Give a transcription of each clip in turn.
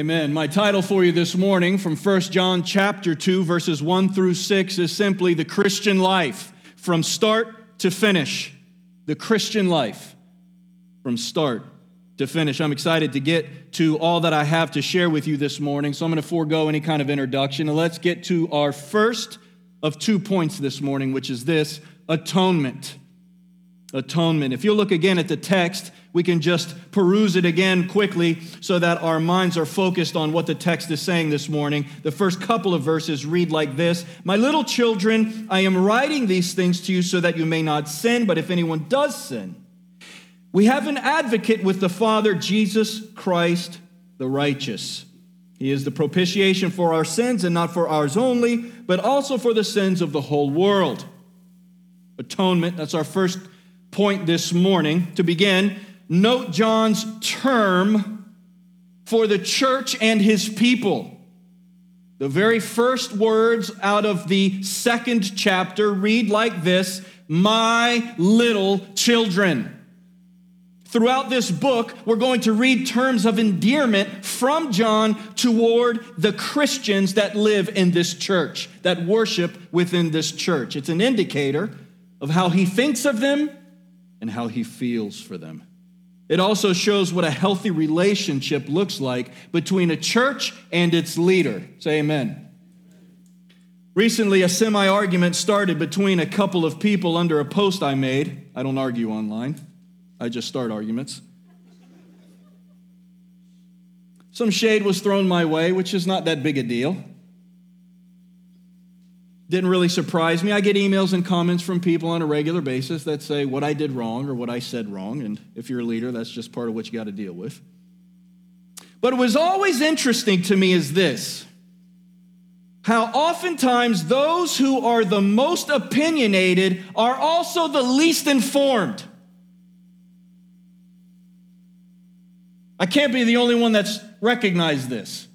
Amen. My title for you this morning from 1 John chapter 2 verses 1 through 6 is simply the Christian life from start to finish. The Christian life from start to finish. I'm excited to get to all that I have to share with you this morning, so I'm going to forego any kind of introduction and let's get to our first of two points this morning, which is this atonement. Atonement. If you look again at the text, we can just peruse it again quickly so that our minds are focused on what the text is saying this morning. The first couple of verses read like this My little children, I am writing these things to you so that you may not sin, but if anyone does sin, we have an advocate with the Father, Jesus Christ the righteous. He is the propitiation for our sins, and not for ours only, but also for the sins of the whole world. Atonement, that's our first point this morning. To begin, note John's term for the church and his people. The very first words out of the second chapter read like this My little children. Throughout this book, we're going to read terms of endearment from John toward the Christians that live in this church, that worship within this church. It's an indicator of how he thinks of them and how he feels for them. It also shows what a healthy relationship looks like between a church and its leader. Say amen. Recently, a semi argument started between a couple of people under a post I made. I don't argue online, I just start arguments. Some shade was thrown my way, which is not that big a deal didn't really surprise me. I get emails and comments from people on a regular basis that say what I did wrong or what I said wrong. And if you're a leader, that's just part of what you got to deal with. But it was always interesting to me is this how oftentimes those who are the most opinionated are also the least informed. I can't be the only one that's recognized this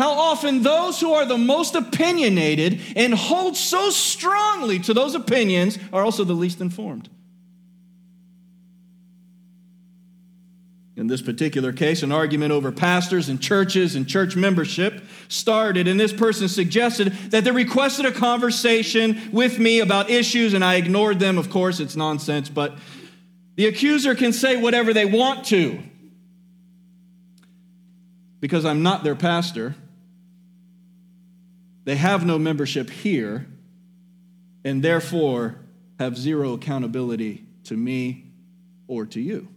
how often those who are the most opinionated and hold so strongly to those opinions are also the least informed. In this particular case, an argument over pastors and churches and church membership started, and this person suggested that they requested a conversation with me about issues, and I ignored them. Of course, it's nonsense, but the accuser can say whatever they want to because I'm not their pastor. They have no membership here and therefore have zero accountability to me or to you.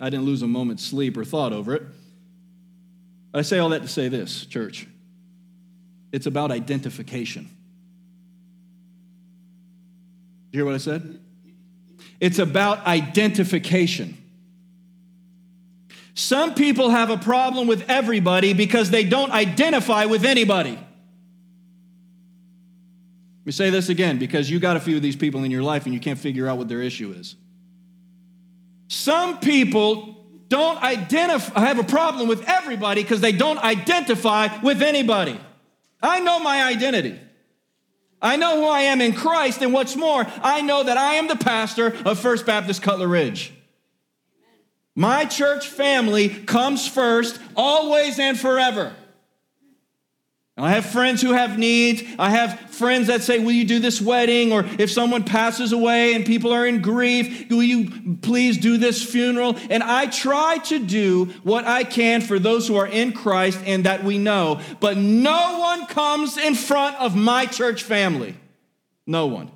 I didn't lose a moment's sleep or thought over it. I say all that to say this, church. It's about identification. You hear what I said? It's about identification. Some people have a problem with everybody because they don't identify with anybody. Let me say this again because you got a few of these people in your life and you can't figure out what their issue is. Some people don't identify, have a problem with everybody because they don't identify with anybody. I know my identity. I know who I am in Christ, and what's more, I know that I am the pastor of First Baptist Cutler Ridge. My church family comes first, always and forever. I have friends who have needs. I have friends that say, Will you do this wedding? Or if someone passes away and people are in grief, will you please do this funeral? And I try to do what I can for those who are in Christ and that we know. But no one comes in front of my church family. No one.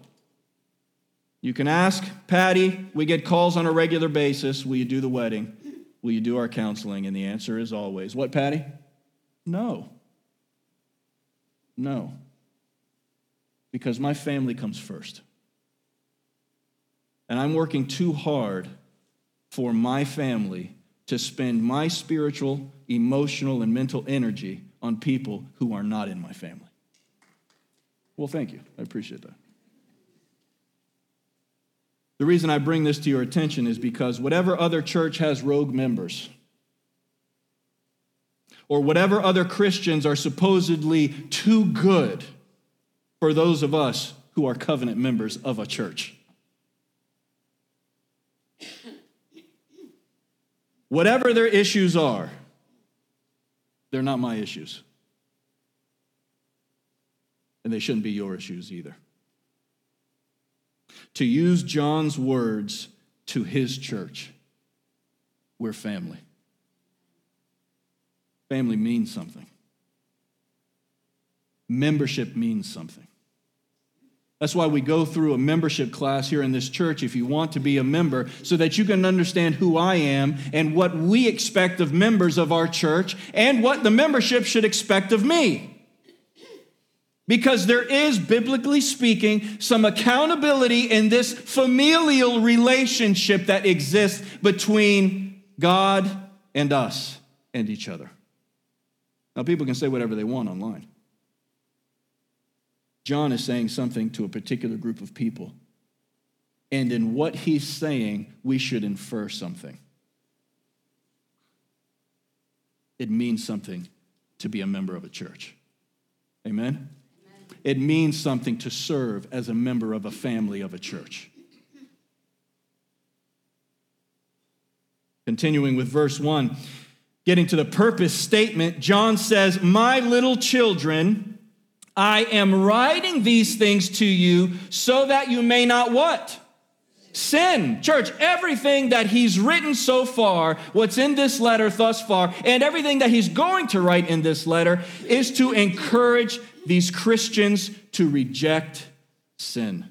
You can ask Patty, we get calls on a regular basis. Will you do the wedding? Will you do our counseling? And the answer is always, What, Patty? No. No. Because my family comes first. And I'm working too hard for my family to spend my spiritual, emotional, and mental energy on people who are not in my family. Well, thank you. I appreciate that. The reason I bring this to your attention is because whatever other church has rogue members, or whatever other Christians are supposedly too good for those of us who are covenant members of a church. Whatever their issues are, they're not my issues. And they shouldn't be your issues either. To use John's words to his church, we're family. Family means something. Membership means something. That's why we go through a membership class here in this church if you want to be a member, so that you can understand who I am and what we expect of members of our church and what the membership should expect of me. Because there is, biblically speaking, some accountability in this familial relationship that exists between God and us and each other. Now, people can say whatever they want online. John is saying something to a particular group of people. And in what he's saying, we should infer something. It means something to be a member of a church. Amen? It means something to serve as a member of a family of a church. Continuing with verse 1, getting to the purpose statement, John says, My little children, I am writing these things to you so that you may not what? Sin. Church, everything that he's written so far, what's in this letter thus far, and everything that he's going to write in this letter is to encourage these Christians to reject sin.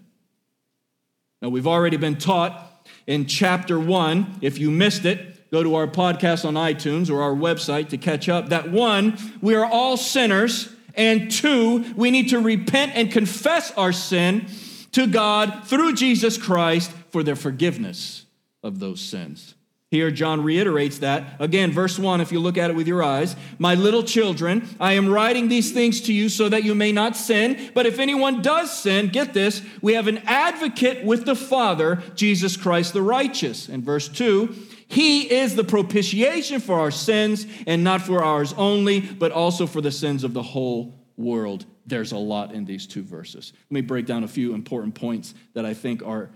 Now, we've already been taught in chapter one, if you missed it, go to our podcast on iTunes or our website to catch up. That one, we are all sinners. And two, we need to repent and confess our sin to God through Jesus Christ for their forgiveness of those sins. Here, John reiterates that. Again, verse 1, if you look at it with your eyes, my little children, I am writing these things to you so that you may not sin. But if anyone does sin, get this, we have an advocate with the Father, Jesus Christ the righteous. And verse 2, he is the propitiation for our sins, and not for ours only, but also for the sins of the whole world. There's a lot in these two verses. Let me break down a few important points that I think are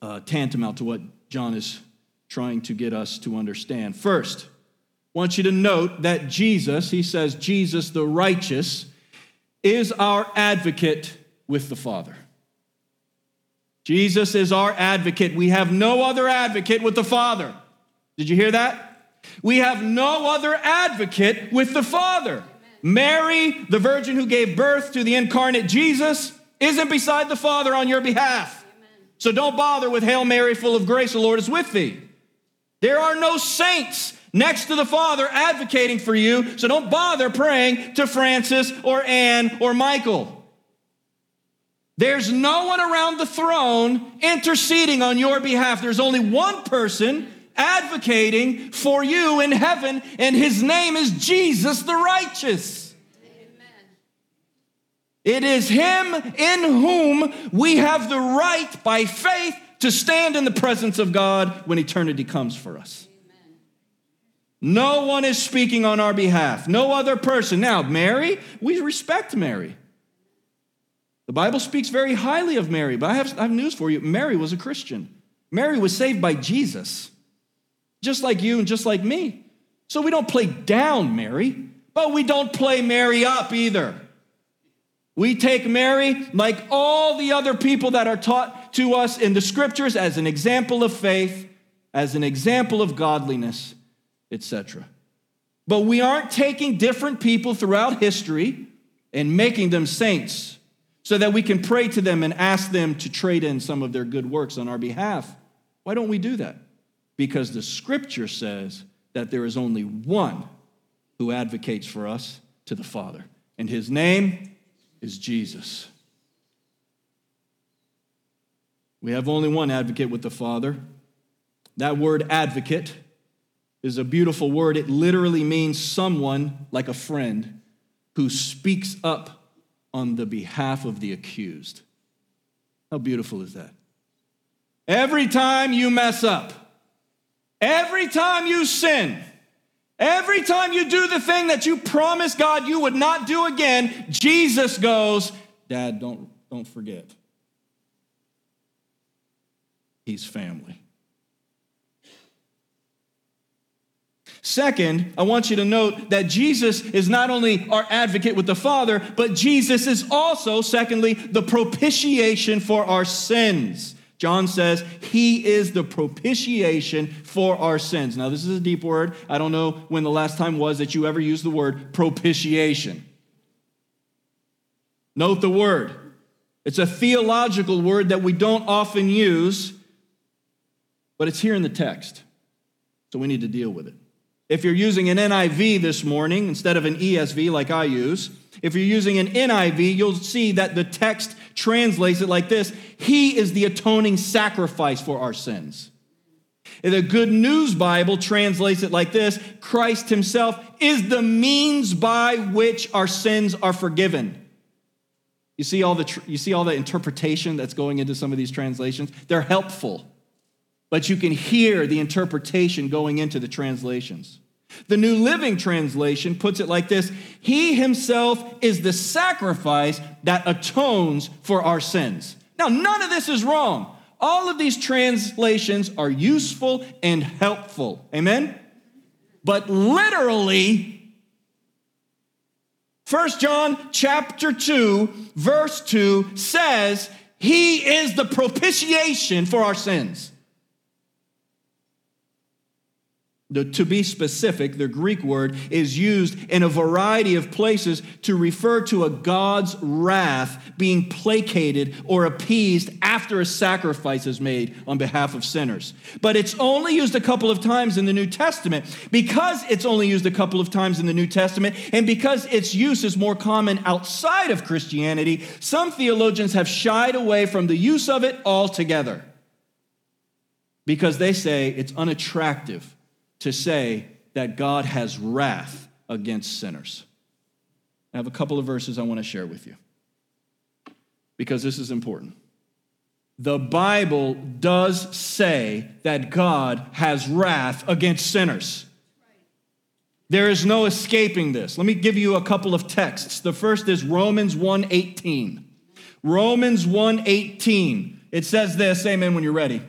uh, tantamount to what John is trying to get us to understand. First, I want you to note that Jesus, he says, Jesus the righteous, is our advocate with the Father. Jesus is our advocate. We have no other advocate with the Father. Did you hear that? We have no other advocate with the Father. Mary, the virgin who gave birth to the incarnate Jesus, isn't beside the Father on your behalf. So don't bother with Hail Mary, full of grace, the Lord is with thee. There are no saints next to the Father advocating for you, so don't bother praying to Francis or Anne or Michael. There's no one around the throne interceding on your behalf. There's only one person advocating for you in heaven, and his name is Jesus the righteous. Amen. It is him in whom we have the right by faith to stand in the presence of God when eternity comes for us. No one is speaking on our behalf, no other person. Now, Mary, we respect Mary. The Bible speaks very highly of Mary, but I have, I have news for you. Mary was a Christian. Mary was saved by Jesus, just like you and just like me. So we don't play down Mary, but we don't play Mary up either. We take Mary, like all the other people that are taught to us in the scriptures, as an example of faith, as an example of godliness, etc. But we aren't taking different people throughout history and making them saints so that we can pray to them and ask them to trade in some of their good works on our behalf. Why don't we do that? Because the scripture says that there is only one who advocates for us to the Father, and his name is Jesus. We have only one advocate with the Father. That word advocate is a beautiful word. It literally means someone like a friend who speaks up on the behalf of the accused. How beautiful is that? Every time you mess up, every time you sin, every time you do the thing that you promised God you would not do again, Jesus goes, Dad, don't, don't forget. He's family. Second, I want you to note that Jesus is not only our advocate with the Father, but Jesus is also, secondly, the propitiation for our sins. John says he is the propitiation for our sins. Now, this is a deep word. I don't know when the last time was that you ever used the word propitiation. Note the word. It's a theological word that we don't often use, but it's here in the text. So we need to deal with it. If you're using an NIV this morning instead of an ESV like I use, if you're using an NIV, you'll see that the text translates it like this He is the atoning sacrifice for our sins. The Good News Bible translates it like this Christ Himself is the means by which our sins are forgiven. You see all the, you see all the interpretation that's going into some of these translations? They're helpful but you can hear the interpretation going into the translations. The New Living Translation puts it like this He himself is the sacrifice that atones for our sins. Now, none of this is wrong. All of these translations are useful and helpful. Amen? But literally, 1 John chapter 2, verse 2 says, He is the propitiation for our sins. The, to be specific, the Greek word is used in a variety of places to refer to a God's wrath being placated or appeased after a sacrifice is made on behalf of sinners. But it's only used a couple of times in the New Testament. Because it's only used a couple of times in the New Testament, and because its use is more common outside of Christianity, some theologians have shied away from the use of it altogether because they say it's unattractive to say that God has wrath against sinners. I have a couple of verses I want to share with you because this is important. The Bible does say that God has wrath against sinners. There is no escaping this. Let me give you a couple of texts. The first is Romans 1:18. Romans 1:18. It says this, amen when you're ready.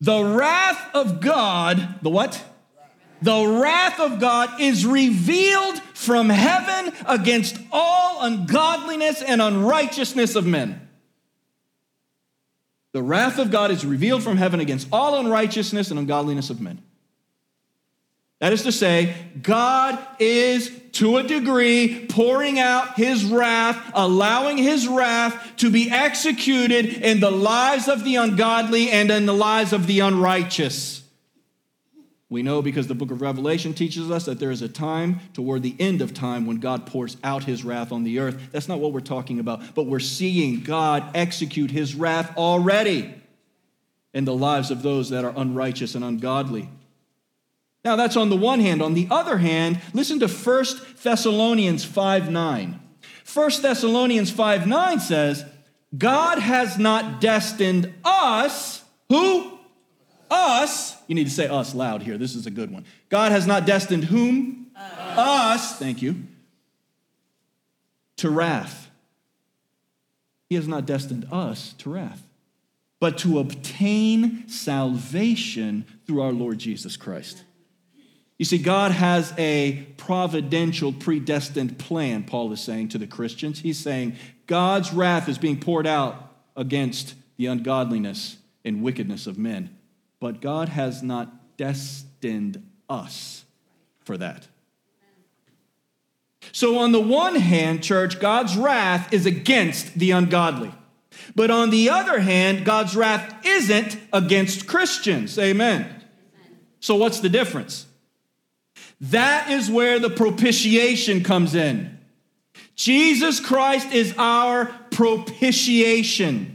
The wrath of God, the what? The wrath of God is revealed from heaven against all ungodliness and unrighteousness of men. The wrath of God is revealed from heaven against all unrighteousness and ungodliness of men. That is to say, God is to a degree pouring out his wrath, allowing his wrath to be executed in the lives of the ungodly and in the lives of the unrighteous. We know because the book of Revelation teaches us that there is a time toward the end of time when God pours out his wrath on the earth. That's not what we're talking about, but we're seeing God execute his wrath already in the lives of those that are unrighteous and ungodly. Now, that's on the one hand. On the other hand, listen to 1 Thessalonians 5 9. 1 Thessalonians 5 9 says, God has not destined us, who? Us. You need to say us loud here. This is a good one. God has not destined whom? Us. us thank you. To wrath. He has not destined us to wrath, but to obtain salvation through our Lord Jesus Christ. You see, God has a providential, predestined plan, Paul is saying to the Christians. He's saying God's wrath is being poured out against the ungodliness and wickedness of men. But God has not destined us for that. So, on the one hand, church, God's wrath is against the ungodly. But on the other hand, God's wrath isn't against Christians. Amen. So, what's the difference? That is where the propitiation comes in. Jesus Christ is our propitiation.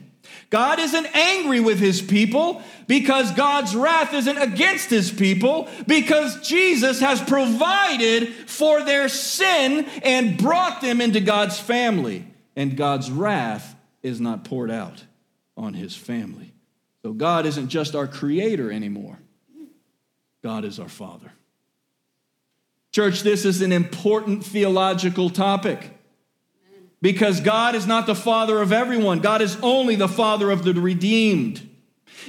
God isn't angry with his people because God's wrath isn't against his people because Jesus has provided for their sin and brought them into God's family. And God's wrath is not poured out on his family. So God isn't just our creator anymore, God is our Father. Church, this is an important theological topic because God is not the father of everyone. God is only the father of the redeemed.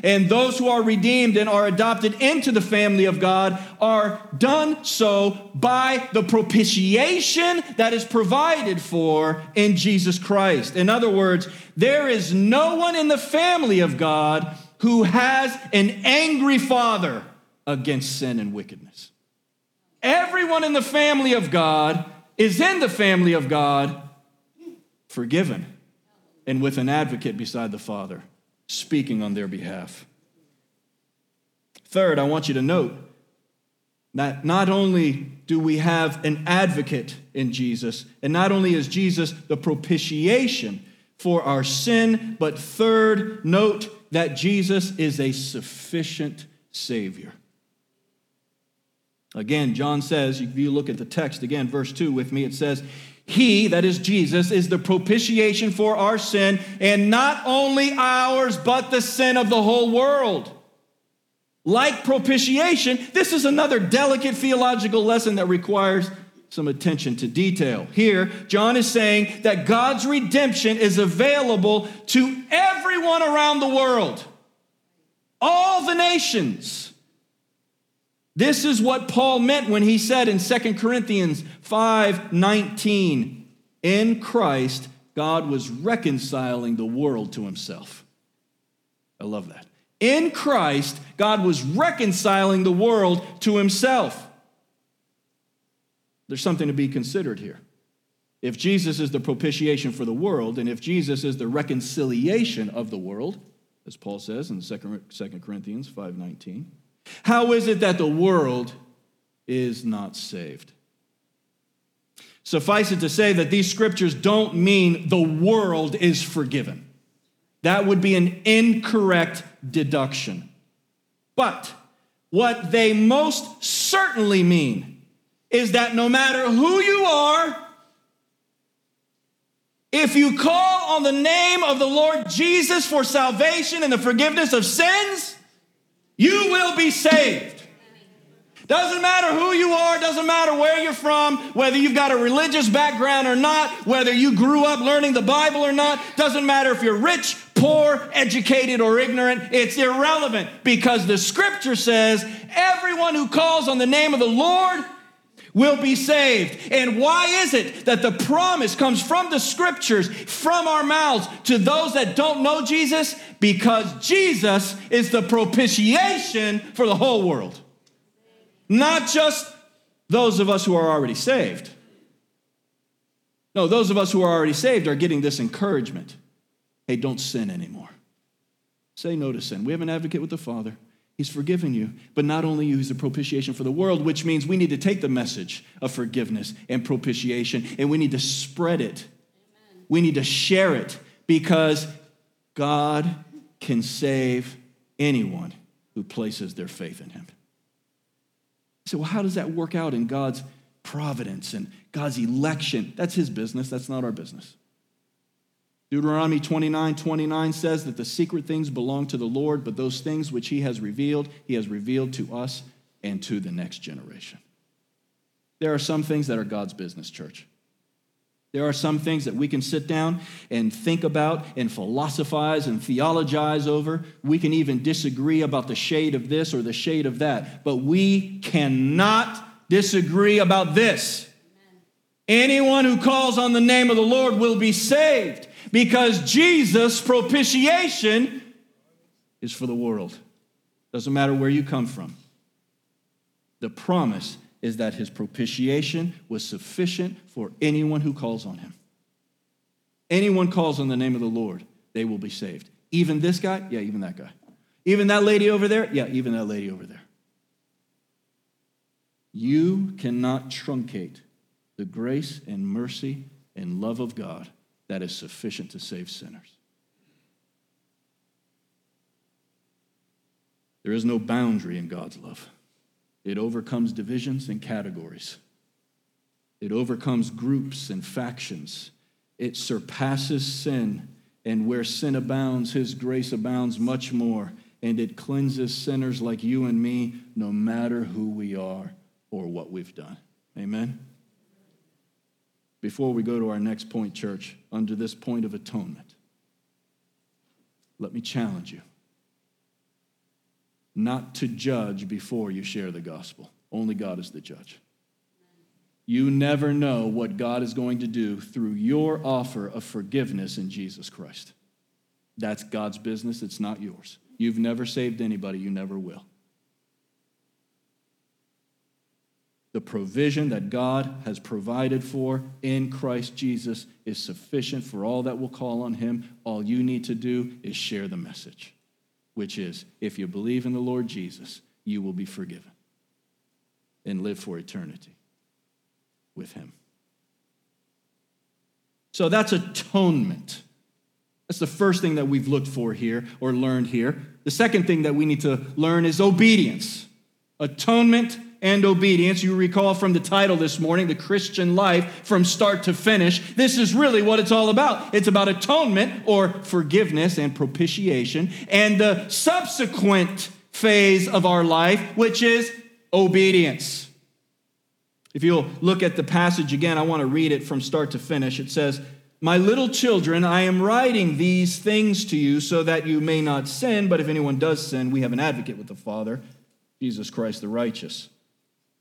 And those who are redeemed and are adopted into the family of God are done so by the propitiation that is provided for in Jesus Christ. In other words, there is no one in the family of God who has an angry father against sin and wickedness. Everyone in the family of God is in the family of God forgiven and with an advocate beside the Father speaking on their behalf. Third, I want you to note that not only do we have an advocate in Jesus, and not only is Jesus the propitiation for our sin, but third, note that Jesus is a sufficient Savior. Again, John says, if you look at the text again, verse 2 with me, it says, He, that is Jesus, is the propitiation for our sin, and not only ours, but the sin of the whole world. Like propitiation, this is another delicate theological lesson that requires some attention to detail. Here, John is saying that God's redemption is available to everyone around the world, all the nations. This is what Paul meant when he said in 2 Corinthians 5:19, in Christ God was reconciling the world to himself. I love that. In Christ God was reconciling the world to himself. There's something to be considered here. If Jesus is the propitiation for the world, and if Jesus is the reconciliation of the world, as Paul says in 2 Corinthians 5:19, how is it that the world is not saved? Suffice it to say that these scriptures don't mean the world is forgiven. That would be an incorrect deduction. But what they most certainly mean is that no matter who you are, if you call on the name of the Lord Jesus for salvation and the forgiveness of sins, you will be saved. Doesn't matter who you are, doesn't matter where you're from, whether you've got a religious background or not, whether you grew up learning the Bible or not, doesn't matter if you're rich, poor, educated, or ignorant, it's irrelevant because the scripture says everyone who calls on the name of the Lord will be saved. And why is it that the promise comes from the scriptures, from our mouths to those that don't know Jesus? Because Jesus is the propitiation for the whole world, not just those of us who are already saved. No, those of us who are already saved are getting this encouragement hey, don't sin anymore. Say no to sin. We have an advocate with the Father. He's forgiven you. But not only you, he's a propitiation for the world, which means we need to take the message of forgiveness and propitiation and we need to spread it. Amen. We need to share it because God can save anyone who places their faith in him. So, well, how does that work out in God's providence and God's election? That's his business, that's not our business. Deuteronomy 29 29 says that the secret things belong to the Lord, but those things which he has revealed, he has revealed to us and to the next generation. There are some things that are God's business, church. There are some things that we can sit down and think about and philosophize and theologize over. We can even disagree about the shade of this or the shade of that, but we cannot disagree about this. Anyone who calls on the name of the Lord will be saved because Jesus' propitiation is for the world. Doesn't matter where you come from. The promise is that his propitiation was sufficient for anyone who calls on him. Anyone calls on the name of the Lord, they will be saved. Even this guy? Yeah, even that guy. Even that lady over there? Yeah, even that lady over there. You cannot truncate the grace and mercy and love of God that is sufficient to save sinners. There is no boundary in God's love. It overcomes divisions and categories. It overcomes groups and factions. It surpasses sin. And where sin abounds, His grace abounds much more. And it cleanses sinners like you and me, no matter who we are or what we've done. Amen? Before we go to our next point, church, under this point of atonement, let me challenge you. not to judge before you share the gospel. Only God is the judge. You never know what God is going to do through your offer of forgiveness in Jesus Christ. That's God's business, it's not yours. You've never saved anybody, you never will. The provision that God has provided for in Christ Jesus is sufficient for all that will call on Him. All you need to do is share the message, which is if you believe in the Lord Jesus, you will be forgiven and live for eternity with Him. So that's atonement. That's the first thing that we've looked for here or learned here. The second thing that we need to learn is obedience. Atonement and obedience. You recall from the title this morning, The Christian Life from Start to Finish. This is really what it's all about. It's about atonement or forgiveness and propitiation, and the subsequent phase of our life, which is obedience. If you'll look at the passage again, I want to read it from start to finish. It says, My little children, I am writing these things to you so that you may not sin, but if anyone does sin, we have an advocate with the Father, Jesus Christ the righteous.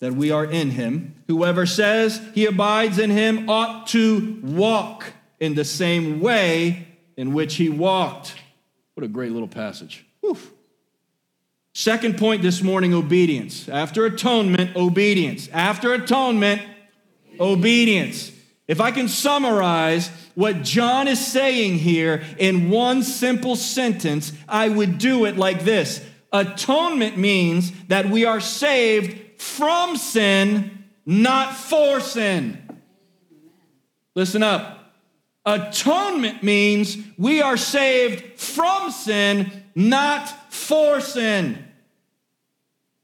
that we are in him. Whoever says he abides in him ought to walk in the same way in which he walked. What a great little passage. Second point this morning obedience. After atonement, obedience. After atonement, obedience. If I can summarize what John is saying here in one simple sentence, I would do it like this Atonement means that we are saved from sin, not for sin. Listen up. Atonement means we are saved from sin, not for sin.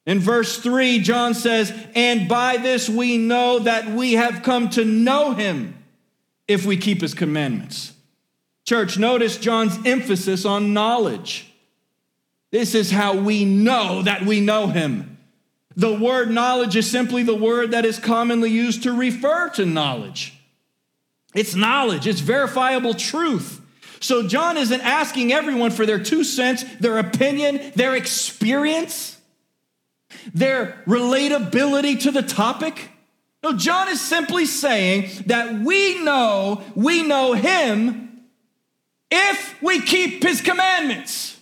In verse 3, John says, And by this we know that we have come to know him if we keep his commandments. Church, notice John's emphasis on knowledge. This is how we know that we know him. The word knowledge is simply the word that is commonly used to refer to knowledge. It's knowledge, it's verifiable truth. So John isn't asking everyone for their two cents, their opinion, their experience, their relatability to the topic. No, John is simply saying that we know we know him if we keep his commandments.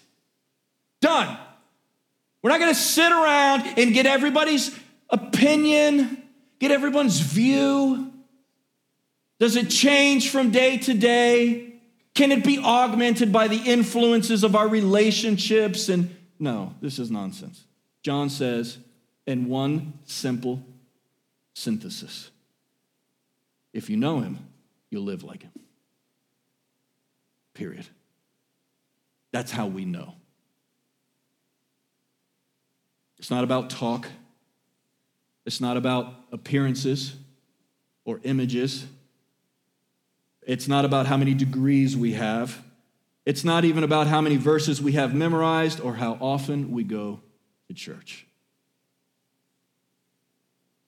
Done. We're not going to sit around and get everybody's opinion, get everyone's view. Does it change from day to day? Can it be augmented by the influences of our relationships? And no, this is nonsense. John says in one simple synthesis if you know him, you'll live like him. Period. That's how we know. It's not about talk. It's not about appearances or images. It's not about how many degrees we have. It's not even about how many verses we have memorized or how often we go to church.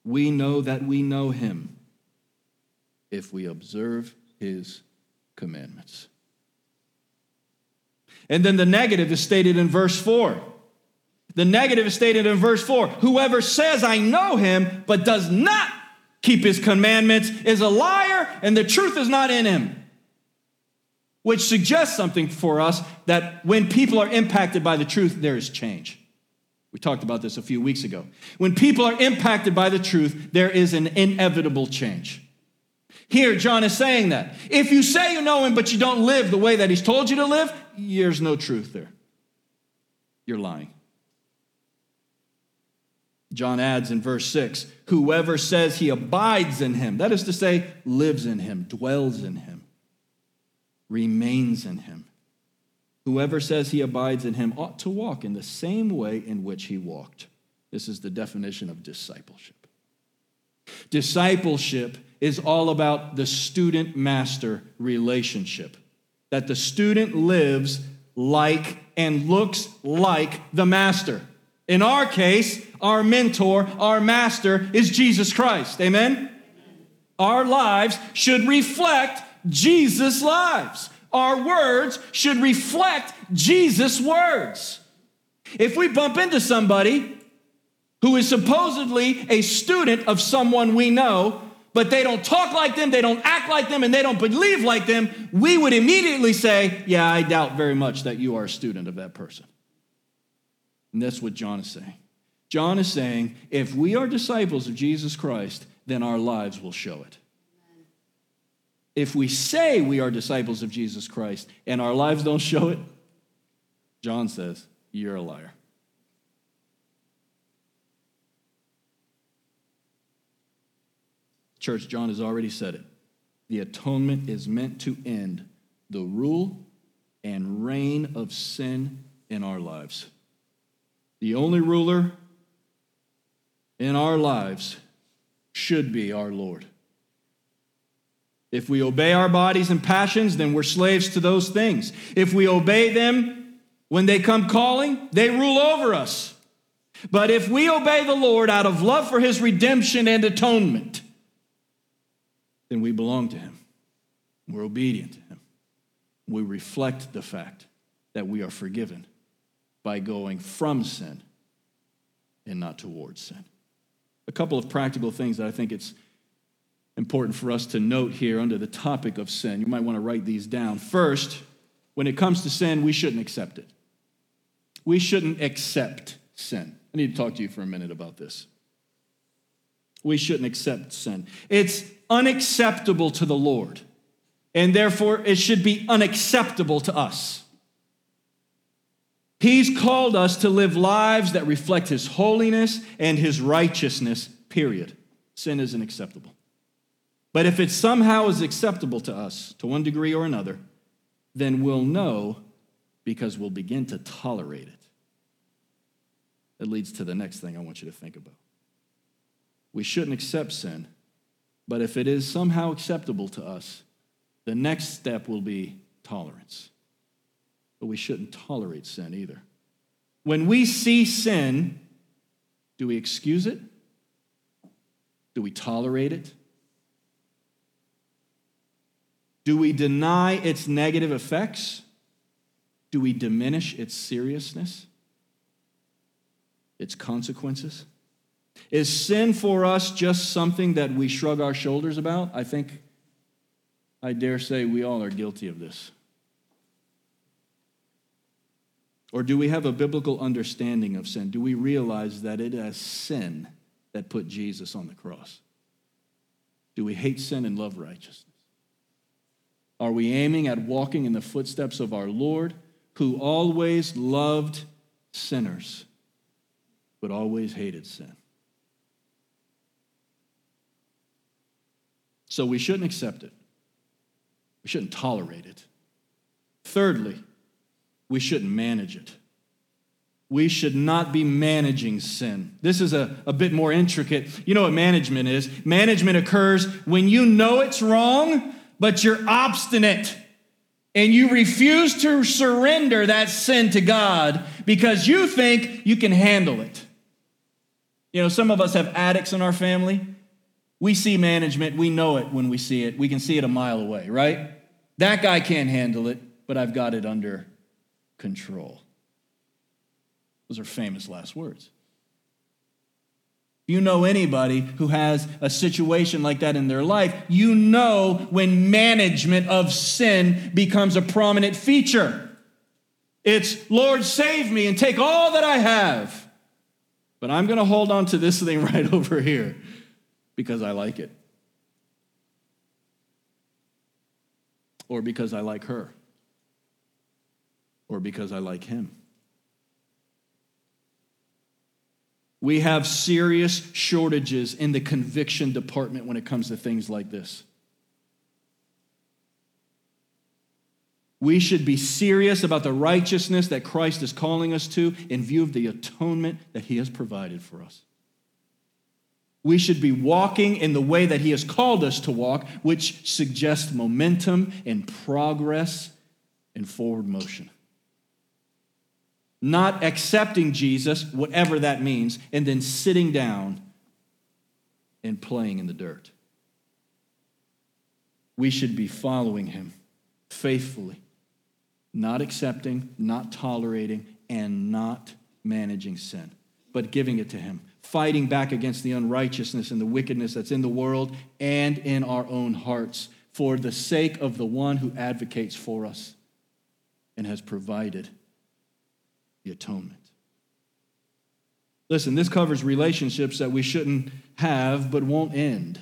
We know that we know him if we observe his commandments. And then the negative is stated in verse 4. The negative is stated in verse 4 Whoever says, I know him, but does not keep his commandments is a liar, and the truth is not in him. Which suggests something for us that when people are impacted by the truth, there is change. We talked about this a few weeks ago. When people are impacted by the truth, there is an inevitable change. Here, John is saying that. If you say you know him, but you don't live the way that he's told you to live, there's no truth there. You're lying. John adds in verse 6 whoever says he abides in him, that is to say, lives in him, dwells in him, remains in him, Whoever says he abides in him ought to walk in the same way in which he walked. This is the definition of discipleship. Discipleship is all about the student master relationship, that the student lives like and looks like the master. In our case, our mentor, our master is Jesus Christ. Amen? Our lives should reflect Jesus' lives. Our words should reflect Jesus' words. If we bump into somebody who is supposedly a student of someone we know, but they don't talk like them, they don't act like them, and they don't believe like them, we would immediately say, Yeah, I doubt very much that you are a student of that person. And that's what John is saying. John is saying, if we are disciples of Jesus Christ, then our lives will show it. If we say we are disciples of Jesus Christ and our lives don't show it, John says, you're a liar. Church, John has already said it. The atonement is meant to end the rule and reign of sin in our lives. The only ruler in our lives should be our Lord. If we obey our bodies and passions, then we're slaves to those things. If we obey them when they come calling, they rule over us. But if we obey the Lord out of love for his redemption and atonement, then we belong to him. We're obedient to him. We reflect the fact that we are forgiven by going from sin and not towards sin. A couple of practical things that I think it's important for us to note here under the topic of sin. You might want to write these down. First, when it comes to sin, we shouldn't accept it. We shouldn't accept sin. I need to talk to you for a minute about this. We shouldn't accept sin. It's unacceptable to the Lord, and therefore it should be unacceptable to us. He's called us to live lives that reflect His holiness and His righteousness, period. Sin isn't acceptable. But if it somehow is acceptable to us to one degree or another, then we'll know because we'll begin to tolerate it. That leads to the next thing I want you to think about. We shouldn't accept sin, but if it is somehow acceptable to us, the next step will be tolerance. But we shouldn't tolerate sin either. When we see sin, do we excuse it? Do we tolerate it? Do we deny its negative effects? Do we diminish its seriousness, its consequences? Is sin for us just something that we shrug our shoulders about? I think, I dare say, we all are guilty of this. Or do we have a biblical understanding of sin? Do we realize that it is sin that put Jesus on the cross? Do we hate sin and love righteousness? Are we aiming at walking in the footsteps of our Lord, who always loved sinners, but always hated sin? So we shouldn't accept it. We shouldn't tolerate it. Thirdly, we shouldn't manage it. We should not be managing sin. This is a, a bit more intricate. You know what management is? Management occurs when you know it's wrong, but you're obstinate and you refuse to surrender that sin to God because you think you can handle it. You know, some of us have addicts in our family. We see management, we know it when we see it. We can see it a mile away, right? That guy can't handle it, but I've got it under control. Those are famous last words you know anybody who has a situation like that in their life, you know when management of sin becomes a prominent feature. It's, Lord, save me and take all that I have. But I'm going to hold on to this thing right over here because I like it. Or because I like her. Or because I like him. We have serious shortages in the conviction department when it comes to things like this. We should be serious about the righteousness that Christ is calling us to in view of the atonement that he has provided for us. We should be walking in the way that he has called us to walk, which suggests momentum and progress and forward motion. Not accepting Jesus, whatever that means, and then sitting down and playing in the dirt. We should be following him faithfully not accepting, not tolerating, and not managing sin, but giving it to Him, fighting back against the unrighteousness and the wickedness that's in the world and in our own hearts for the sake of the one who advocates for us and has provided the atonement. Listen, this covers relationships that we shouldn't have but won't end.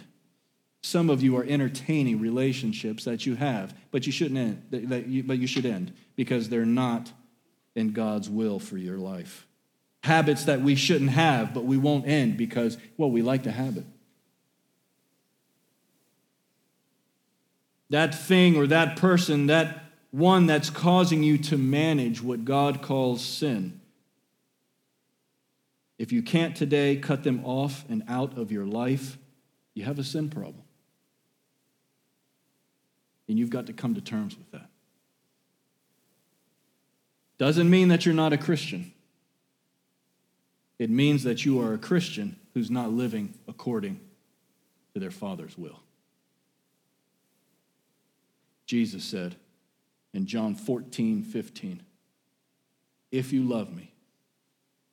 Some of you are entertaining relationships that you have, but you shouldn't end, that you, but you should end because they're not in God's will for your life. Habits that we shouldn't have, but we won't end because, well, we like the habit. That thing or that person, that one that's causing you to manage what God calls sin. If you can't today cut them off and out of your life, you have a sin problem. And you've got to come to terms with that. Doesn't mean that you're not a Christian. It means that you are a Christian who's not living according to their Father's will. Jesus said in John 14, 15, If you love me,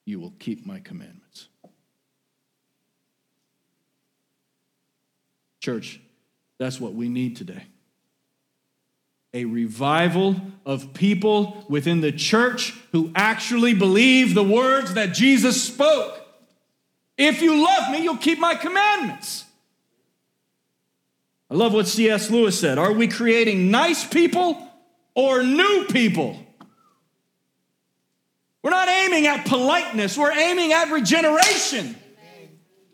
you will keep my commandments. Church, that's what we need today a revival of people within the church who actually believe the words that Jesus spoke. If you love me, you'll keep my commandments. I love what C.S. Lewis said. Are we creating nice people or new people? We're not aiming at politeness, we're aiming at regeneration.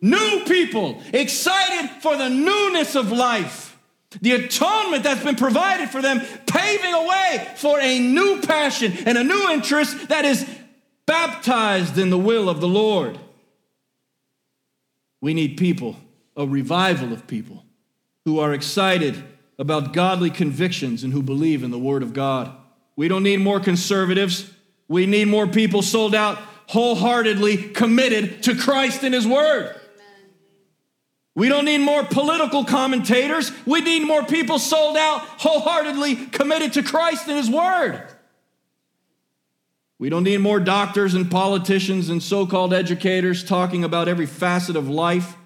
New people, excited for the newness of life. The atonement that's been provided for them, paving a way for a new passion and a new interest that is baptized in the will of the Lord. We need people, a revival of people who are excited about godly convictions and who believe in the Word of God. We don't need more conservatives. We need more people sold out, wholeheartedly committed to Christ and His Word. We don't need more political commentators. We need more people sold out, wholeheartedly committed to Christ and His Word. We don't need more doctors and politicians and so called educators talking about every facet of life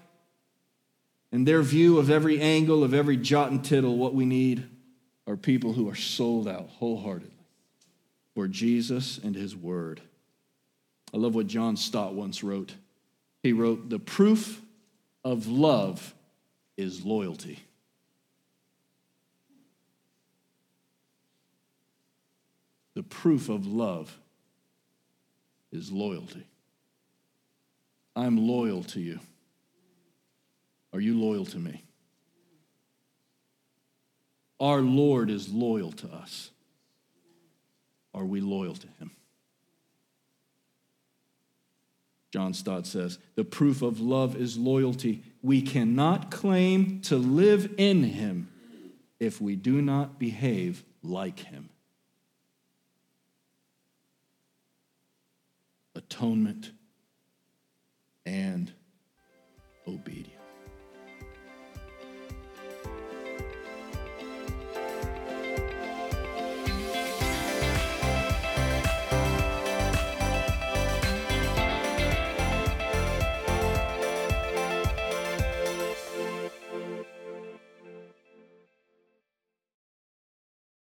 and their view of every angle, of every jot and tittle. What we need are people who are sold out wholeheartedly for Jesus and His Word. I love what John Stott once wrote. He wrote, The proof of love is loyalty. The proof of love is loyalty. I'm loyal to you. Are you loyal to me? Our Lord is loyal to us. Are we loyal to him? John Stott says, the proof of love is loyalty. We cannot claim to live in him if we do not behave like him. Atonement and obedience.